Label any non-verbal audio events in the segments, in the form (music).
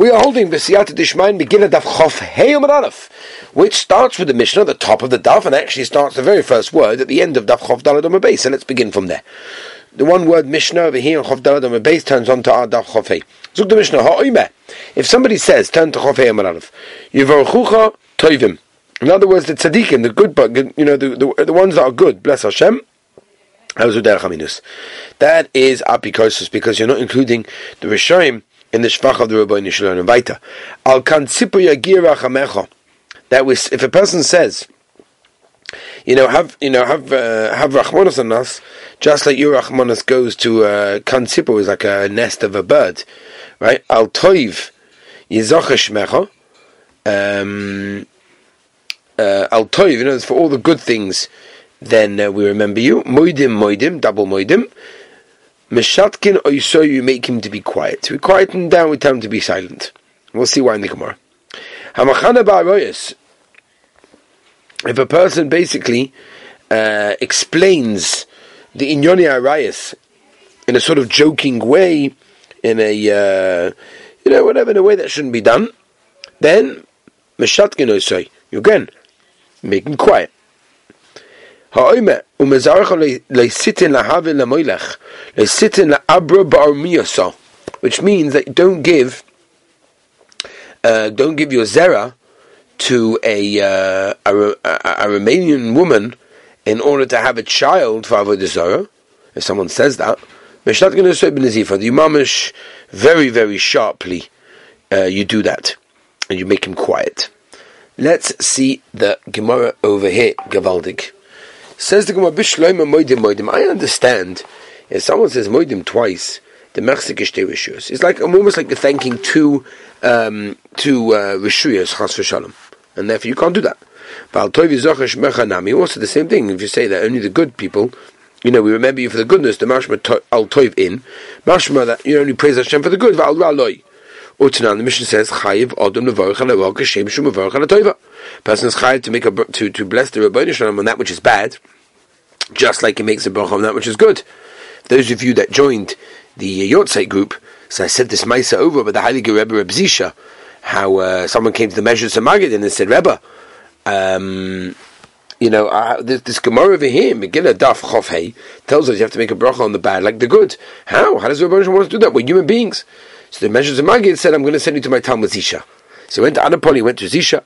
We are holding B'siyata Dishmain Megillah Daf Chof Heyom Aleph, which starts with the Mishnah at the top of the Daf and actually starts the very first word at the end of Daf Chof Dalad Base. So let's begin from there. The one word Mishnah over here on Chof Dalad Base turns on to our Daf Chof Hey. Zuk the Mishnah Ha'oimeh. If somebody says turn to Chof Heyom Aleph, Yivaruchucha Toivim. In other words, the tzaddikim, the good, you know, the, the, the ones that are good, bless Hashem, that is apikosis because you're not including the Rishoim in the Shvach of the Rabbi Nishlan and Vaita. Al yagira chamecha. That was if a person says, you know, have you know have uh, have rachmanos on us, just like your rachmanos goes to uh, kansipu is like a nest of a bird, right? Al toiv yizochesh mecha. Um, uh, al toiv, you know, for all the good things then uh, we remember you. Moidim, moidim, double moidim. Meshatkin oiso, you make him to be quiet. We quieten him down, we tell him to be silent. We'll see why in the Gemara. Hamachana ba'aroyas. If a person basically uh, explains the inyoni arayas in a sort of joking way, in a, uh, you know, whatever, in a way that shouldn't be done, then Meshatkin oiso, you again, make him quiet. Ha'oime, umezarcha leisitin lahavin lamoilech, leisitin laabra ba'armiyasa, which means that you don't give, uh, don't give your zera to a, uh, a, a, a, Romanian woman in order to have a child for avodah zara. If someone says that, Meshat going to say b'nezifa, the mamish very very sharply, uh, you do that and you make him quiet. Let's see the Gemara over here, Gavaldig. Says the Gemara, Moidim Moidim. I understand if someone says Moidim twice, the Mechzik is Rishuyas. It's like almost like thanking two um, two uh, Chas v'Shalom. And therefore you can't do that. Also the same thing, if you say that only the good people, you know, we remember you for the goodness, the mashma al toiv in, mashma that you only praise Hashem for the good, ra'loi. Utanan, the mission says, chayiv odom levarach ala kashem shum levarach ala toiva. Person is chayiv to make a, to, to bless the Rabbi Shalom on that which is bad, just like he makes a bracha on that which is good. Those of you that joined the Yortzeit group, so I said this Maisa over with the Heilige Rebbe Reb Zisha, how uh, someone came to the Mezritcher Maggid and said, Rebbe, um, you know, uh, this, this Gemara over here, Megillah Daf Chof tells us you have to make a bracha on the bad like the good. How? How does the Rebbe want to do that? We're human beings. So the Mezritcher Maggid said, I'm going to send you to my Talmud Zisha. So he went to Anapoli, went to Zisha,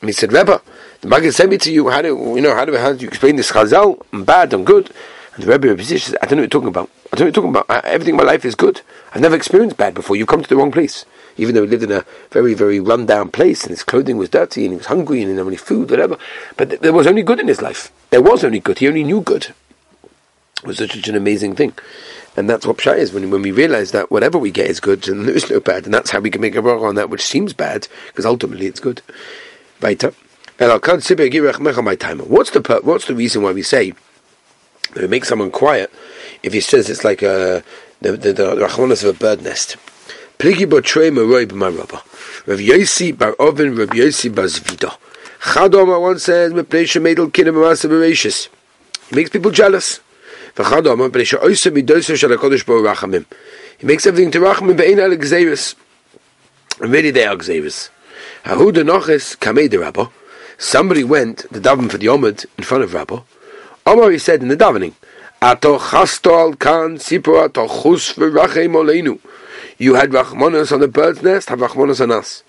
and he said, Rebbe, the Maggid sent me to you. How do you know? How do how do you explain this Chazal? I'm bad. I'm good. And the Rebbe says, I don't know what you're talking about. I don't know what you're talking about. everything in my life is good. I've never experienced bad before. You come to the wrong place. Even though he lived in a very, very run-down place, and his clothing was dirty, and he was hungry, and he didn't have any food, whatever. But th- there was only good in his life. There was only good. He only knew good. It was such an amazing thing. And that's what Pshat is, when, when we realize that whatever we get is good, and there is no bad, and that's how we can make a bracha on that which seems bad, because ultimately it's good. Weiter. What's the what's the reason why we say that we make someone quiet if he says it's like a the the, the of a bird nest? Pligi botrei maroi b'marabba. Rav Yosi bar Oven, Rav Yosi bar Zvida. Chadom once says mepnei shemedel kinim ma'asav bereshis. He makes people jealous. V'chadom mepnei she'oisa midosa shel HaKadosh Baruch. He makes everything to Rachamim be'ein al And really they are gzeris. Hahu denoches kamei de Rabbah. Somebody went to daven for the Omid in front of Rabbi. Omar he said in the davening, Ato chasto al kan sipro ato chus v'rachem oleinu. You had rachmanos on the bird's nest, have rachmanos on us.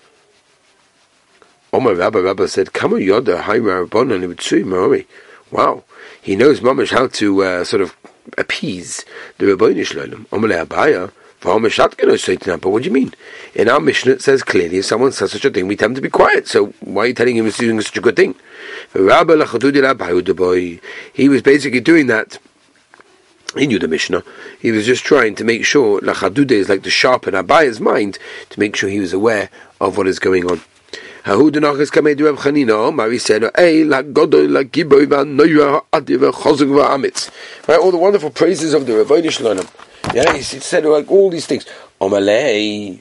Omar Rabba Rabba said, Kama yoda hai rabbanon ibitsui maori. Wow. He knows mamash how to uh, sort of appease the Rabboni Shloim. Omar Abaya, what do you mean? In our mission, it says clearly if someone says such a thing, we tell him to be quiet. So why are you telling him he's doing such a good thing? He was basically doing that. He knew the Mishnah. He was just trying to make sure Lachadude is like to sharpen Abaya's mind to make sure he was aware of what is going on. Right, all the wonderful praises of the Ravonish Shalom. Yeah, he said like all these things. Omalei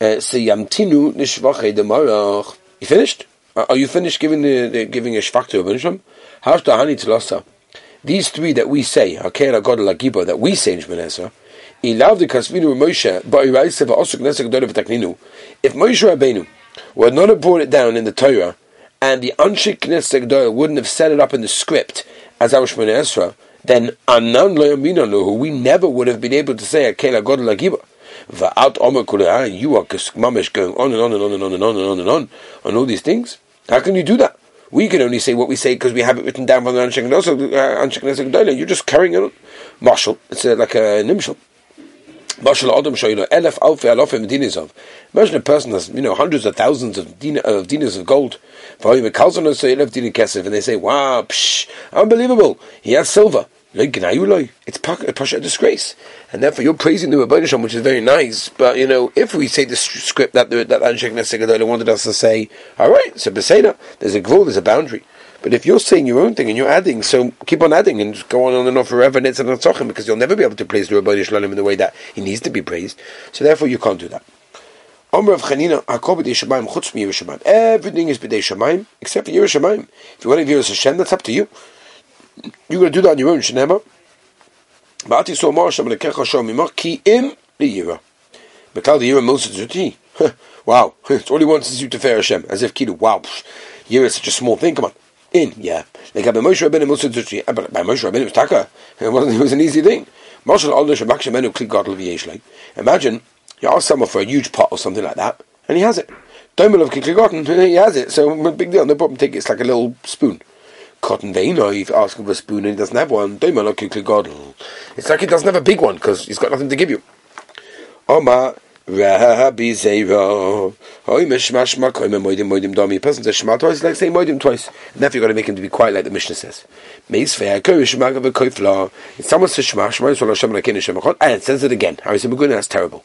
uh, seyamtinu nishvachei demarach. You finished? Are you finished giving the, the giving a shvach to Rabbanisham? Hashta hani tzlasa. These three that we say, Hakera God Lagibo, that we say in Shmanesra, If Moshe Rabbeinu would not have brought it down in the Torah, and the Anshik Knesset wouldn't have set it up in the script as our Shemone Esra, then Anan Lo we never would have been able to say Akela God Lagiba. Va'at Omer ah, you are mamish going on and on and on and on and on and on and on on all these things. How can you do that? We can only say what we say because we have it written down from the Anshik Knesset. Uh, you're just carrying it on. Marshal, it's uh, like a nimshal. Imagine a person has you know hundreds of thousands of din- of dinars of gold. And they say, "Wow, psh, unbelievable! He has silver." It's pasha a disgrace, and therefore you're praising the Rebbeinu which is very nice. But you know, if we say the script that the, that Anshek Nesegadola wanted us to say, all right, so Beseda, there's a gvul, there's a boundary. But if you're saying your own thing and you're adding, so keep on adding and go on, on and on forever, and it's an because you'll never be able to praise the Rabbi Shalom in the way that he needs to be praised. So therefore, you can't do that. Everything is b'dei shamayim except for Yerushalayim. If you want to Yerus Hashem, that's up to you. You're going to do that on your own. Shnema. Ba'ati so mar Hashem lekecha shom imach ki im liyira. Metal the yira Moses zuti. (laughs) Wow, (laughs) it's all he wants is you to fear Hashem, as if kidu. Wow, yira is such a small thing. Come on in, yeah. Like by Moshe Rabbeinu Musa Tzutri, but by Moshe Rabbeinu was taka. It wasn't. It was an easy thing. Moshe Al Shabak Shemenu Kli Gadol V'Yesh Imagine you ask someone for a huge pot or something like that, and he has it. Domel of Kli (laughs) he has it. So big deal. No problem. Take it. It's like a little spoon. Cotton or if you ask him for a spoon and he doesn't have one, Domel of Kli It's like he doesn't have a big one because he's got nothing to give you. Omar. Rabbi Zera. Hoy person says shema twice, like saying moidim twice. And therefore you've got to make him to be quiet like the Mishnah says. Meis. If someone says shema, shema yisrael Hashem lakin Hashem echad, and it says it again. How is it Megunu? That's terrible.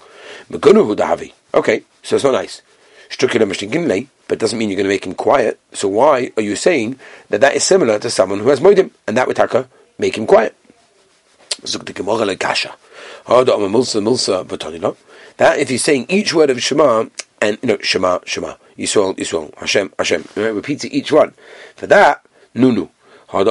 Megunu hu dahavi. Okay, so it's not nice. Shtukila mishtin but doesn't mean you're going to make him quiet. So why are you saying that that is similar to someone who has moidim, and that would taka make him quiet? Zuk gemara le kasha. Hada am mulsa mulsa v'tanila. That if he's saying each word of Shema and you know Shema Shema Yisrael Yisrael Hashem Hashem right, repeats each one. For that Nunu. What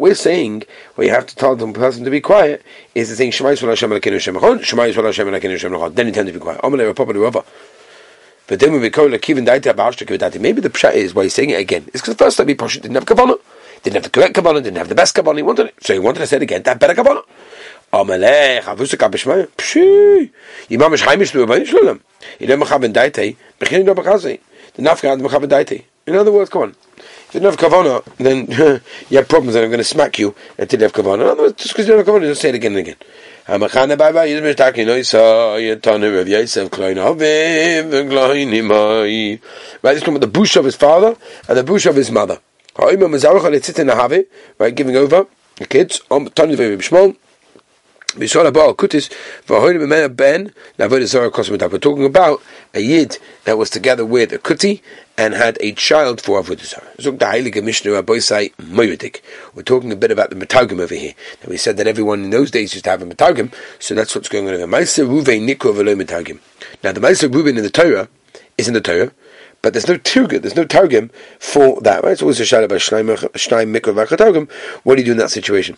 we're saying, where you have to tell the person to be quiet, is the saying Shema Yisrael Hashem Elokenu Hashem Echad, Shema Yisrael Hashem Elokenu Hashem Echad. Then you tend to be quiet. Amalei Rapapa Rava. But then when we call it Kivin Daita Ba'ashta Kivin Maybe the pshat is why he's saying it again. It's because the first time he pushed didn't have kavanah, didn't have the correct kavanah, didn't have the best kavanah. He wanted it, so he wanted to say it again. That better kavanah. Amalech, Avusik Abishmai, Pshi, Imam is Haimish to Rabbi Shalom. You don't have Daite, Bechin do Bakazi. The Nafka had Mechav Daite. In other words, come on. If you don't have Kavana, then (laughs) you have problems and I'm going to smack you until you have Kavana. In other words, just because you don't have Kavana, just say it again and again. Amachane Baba Yizmish Taki Noisa Yetanu Rav Yosef Klein Havim Klein Imai. Right, this talking about the bush of his father and the bush of his mother. Ha'imam Mazarach Alitzitin Nahavi, right, giving over the kids. Om Tanu Rav Shmol. We're talking about a yid that was together with a kuti and had a child for avodah. We're talking a bit about the metagim over here. And we said that everyone in those days used to have a metagim, so that's what's going on over. Now the Ma'aser Ruven in the Torah is in the Torah, but there's no Turgum, there's no Targum for that, right? It's always a shadow about Shnaim Mikro Vakatargum. What do you do in that situation?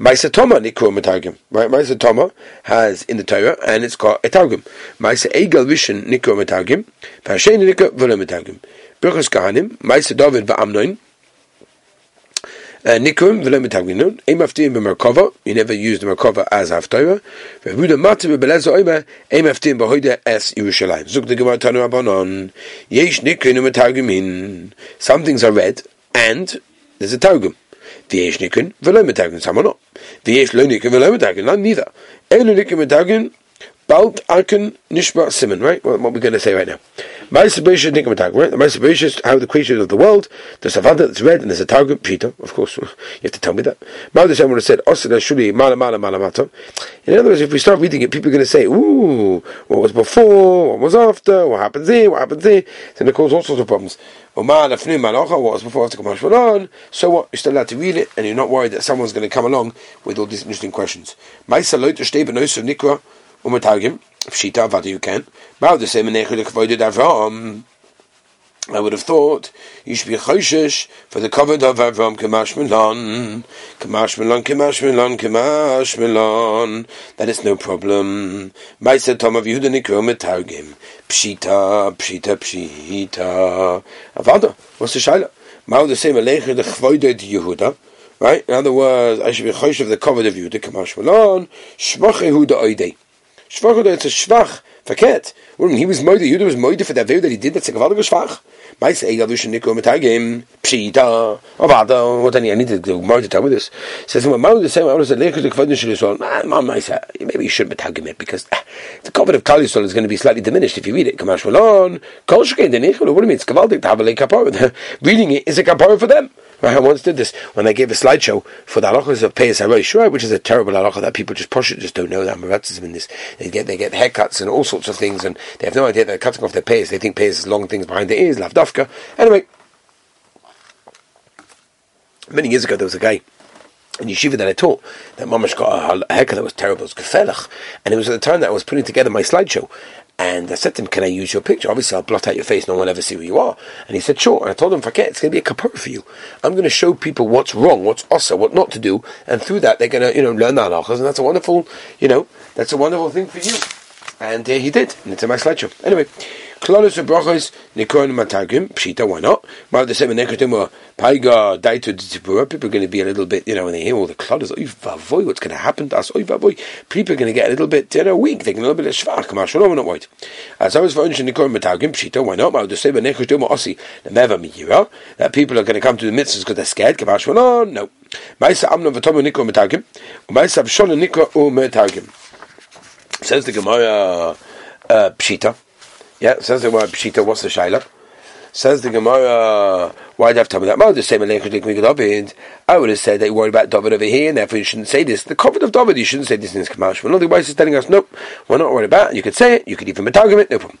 Maisa Toma Nikro Matargum, right? Maisa Toma has in the Torah, and it's got a Targum. Maisa Egal Vishin Nikro Matargum, Vashen Nikro Velo Matargum. Birchas Kahanim, Maisa David Va'amnoin, Uh, Nikrum v'lo mitagminun. Ein maftim b'merkava. You never use the merkava as haftarah. V'huda matim b'belezo oimer. Ein maftim b'hoida es Yerushalayim. Zuk the Gemara Tanu Abanon. Yesh nikrin u'metagmin. Some things are read and there's a targum. V'yesh nikrin v'lo mitagmin. Some are not. V'yesh lo nikrin v'lo mitagmin. Not neither. Ein nikrin mitagmin. Balt Arkan Nishba Simon, right? What, we're going to say right now. Ma'aseh Beishas Nikamatag, right? The Ma'aseh Beishas, how the creatures of the world, there's a Vada that's red and there's a Targum, Peter, of course, (laughs) you have to tell me that. Ma'aseh Hashem would have said, Osada Shuli, Mala Mala Mala Mata. In other words, if we start reading it, people are going to say, ooh, what was before, what was after, what happens here, what happens there, then it causes all sorts of problems. What was before after Kamash So what? You're still allowed to read it, and you're not worried that someone's going to come along with all these interesting questions. Ma'aseh Loit Shtei Benois of Nikra, umetargim, pshita, vada you can. Bao the same kvoided avram. I would have thought you should be choishish for the cover of Avram Kamash Milan, Kamash Milan, Kamash Milan, Kamash Milan. That is no problem. Maisa Tom of Yehuda Nikro Metargim. Pshita, Pshita, Pshita. Avada, what's the shaila? Mao the same Alecha the Chvoide Yehuda. Right? In other words, I should be choish of the cover of Yehuda, Kamash Milan, Shvach Yehuda Oidei. Shvach Yehuda, it's a Shvach. Forget. Well, he was moide, Yehuda was moide for that veil that he did, that's a Gavalig Shvach. My say Yavush Nico Metagim Pshita Avada. What I need to do more to tell me this. Says when Mao the same I was a lekers the kvadin shel say maybe you should metagim it because ah, the covenant of Kali is going to be slightly diminished if you read it. Kamash Malon Kol Shkein the Nichol. What do you mean? It's kavaldik to have a kapara. Reading it is a kapara for them. I once did this when I gave a slideshow for the halachas of Peyas Harosh, which is a terrible halacha that people just push it, just don't know that Maratzism in this. They get they get haircuts and all sorts of things, and they have no idea they're cutting off their payas. They think payas is long things behind the ears, lavdafka. Anyway, many years ago there was a guy in yeshiva that I taught that mamash got a haircut that was terrible, it was gefelach, and it was at the time that I was putting together my slideshow, and I said to him, Can I use your picture? Obviously, I'll blot out your face, no one will ever see who you are. And he said, Sure. And I told him, Forget, it's going to be a kapur for you. I'm going to show people what's wrong, what's also, what not to do, and through that, they're going to, you know, learn the halachas, and that's a wonderful, you know, that's a wonderful thing for you. And uh, he did, and it's in my slideshow. Anyway, Klolos brachos nikon matagim pshita. Why not? Mal the same nekatim paiga daitu tzipura. People are going to be a little bit, you know, when they hear all the klolos, oy vavoy, what's going to happen to us? Oy vavoy. People are going to get a little bit, you know, weak. They're going to a little bit shvach. Come on, shalom, not white. As I was for nikon matagim pshita. Why not? The same nekatim osi nemeva miyira. That people are going to come to the mitzvahs because they're scared. Come on, shalom, no. Ma'isa amnon v'tomo nikon matagim. Ma'isa v'shon nikon matagim. Says the Gemara uh, Pshita. Yeah, says the Gemara Pshita. What's the shaila? Says the Gemara, why do you have to tell me that? Well, the same David. I would have said that you worried about David over here, and therefore you shouldn't say this. The covenant of David, you shouldn't say this in this Kamash. But otherwise, it's telling us, nope, we're not worried about it. You could say it, you could even metagim it, no problem.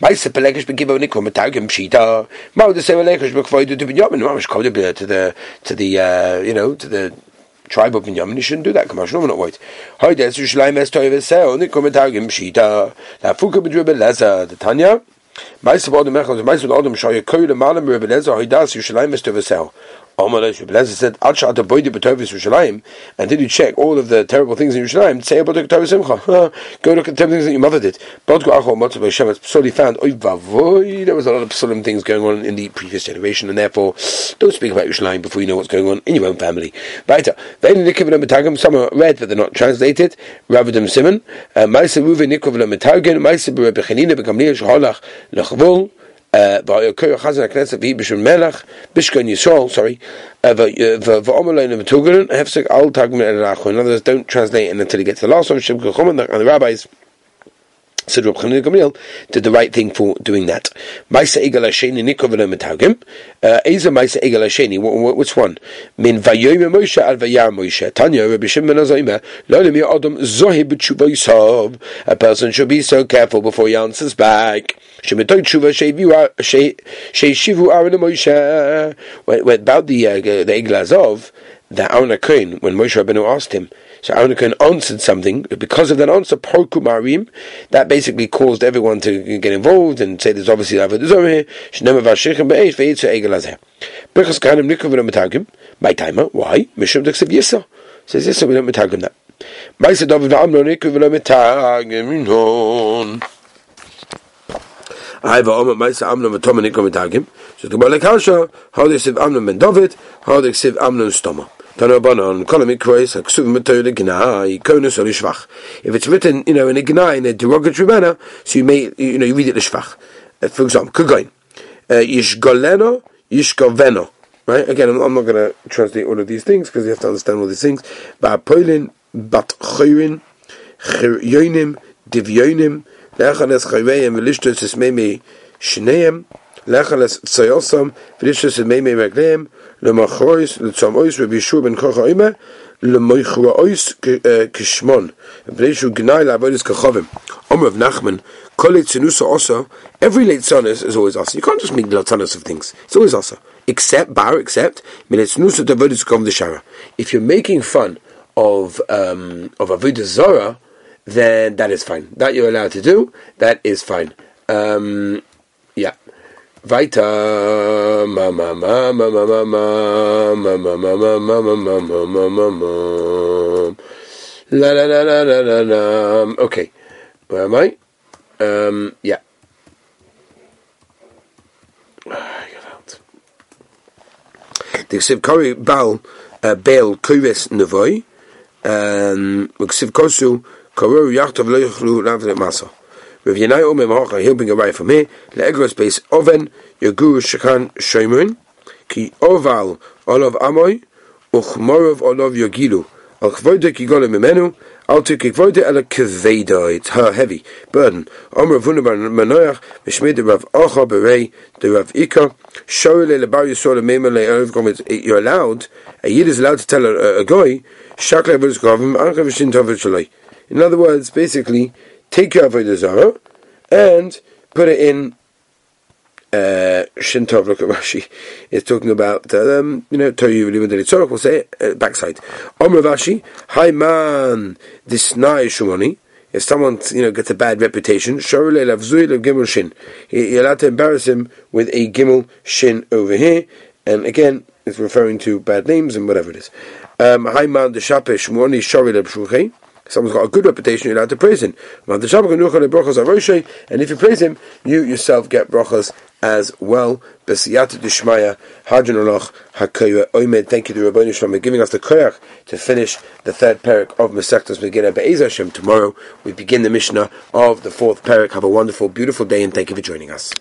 Maise pelegish begibo nikom metagim pshita. Mao the same pelegish bekvoidu to binyamin. Mamish kodib to the to the uh, you know to the tribe of Binyamin, you shouldn't do that. Kamash no, not white. Hoy des Yerushalayim es toiv eseo, nikom etagim shita. La fuka b'dribel leza, the Tanya. Of Adam Mais of Adam Shaya Koyle Malam Rebbe Lezer, Hoy das Yerushalayim es toiv eseo. Said, and did you check all of the terrible things in Yerushalayim? Say about the. (laughs) Go look at the terrible things that your mother did. Psoli found, there was a lot of psolim things going on in the previous generation, and therefore, don't speak about Yerushalayim before you know what's going on in your own family. Some are read, but they're not translated. Ravadim Simon, Maisa Uh, uh, bishkan yisrael sorry uh, el in other words don't translate until you get to the last one and the rabbis said Reb Chanina Gamliel did the right thing for doing that. Maisa Egal Hasheni Nikovela Metagim. Eza Maisa Egal Hasheni. Which one? Min Vayoyim Moshe al Vayar Moshe. Tanya Rabbi Shimon Azayma. Lo Lemir Adam Zohi B'Tshuva Yisov. A person should be so careful before he answers back. Shemitoy Tshuva Sheishivu Aaron Moshe. About the uh, the Egal Azov, the Aaron Kohen, when Moshe Rabbeinu asked him, so Aaron answered something. Because of that answer, Porku that basically caused everyone to get involved and say there's obviously Avodah Zorah here. Shnema Vashichem Be'esh Ve'itzu Egel Azeh. Birchas Kahanim Nikov V'No Metagim. My timer. Why? Mishum Dexev Yisa. Says Yisa, we don't Metagim that. Ma'isa David V'Amno Nikov V'No Metagim. Non. I have a Omer Ma'isa Amnon V'Toma Nikov Metagim. So the Gemara Lekasha, how they say Amnon Ben David, how they say Amnon Stoma. If it's written, you know, in a Gnai, in a derogatory manner, so you may, you know, you read it Shvach. Uh, for example, Kugain. Uh, Yishgoleno, Yishgoveno. Right? Again, I'm, I'm not going to translate all of these things because you have to understand all these things. Yoinim, Divyonim, Lechanes Velishtos Lechanes Velishtos למחרויס, לצמאויס רבי ישוע בן כוח האימה, למחרויס כשמון, בני שהוא גנאי לעבודס כחובים. Omer of Nachman, Kol Tzinusa also, every late sonus is always also. You can't just make latzanas of things. It's always also. Except, bar, except, Miletzinusa Davodis Kov the Shara. If you're making fun of, um, of Avodah Zorah, then that is fine. That you're allowed to do, that is fine. Um, yeah. Weiter. ma ma ma ma ma ma ma ma ma La la la la la la la. Okay. waar am I? Um, ja. The De Ksiv Kori Baal Bel Kuris Nevoi. Um, Ksiv Kosu Koru Yachtov Leuchlu Lavne Masa. Rav Yanai Omer Mahocha, he'll bring a right from here. Le'egros base oven, Yagur Shekan Shoimun, Ki Oval Olav Amoy, Uchmorov Olav Yogilu, Al Chvoide Kigole Mimenu, Al Tu Kigvoide Ela Keveda, it's her heavy burden. Omer Vunabar Manoach, Mishmid Rav Acha Berei, the Rav Ika, Shoyle Lebar Yisol Memele Elv you're allowed, a Yid is allowed to tell a, a goy, Shakle Vuz Govim, Anchav Shin Tovich In other words, basically, take your avodah zarah and put it in uh, Shintov. Look at Rashi. It's talking about um, you know and Tzorach. We'll say it uh, backside. Om Rashi, Hi man, this nai. If someone you know gets a bad reputation, you're allowed to embarrass him with a gimel shin over here, and again it's referring to bad names and whatever it is. Um, Hi man, the shapesh shmoni shori someone's got a good reputation, you're allowed to praise him. And if you praise him, you yourself get brachas as well. Thank you to Rabbi for giving us the koyach to finish the third parak of Masechtas Megillah Be'ez Hashem. Tomorrow we begin the Mishnah of the fourth parak. Have a wonderful, beautiful day, and thank you for joining us.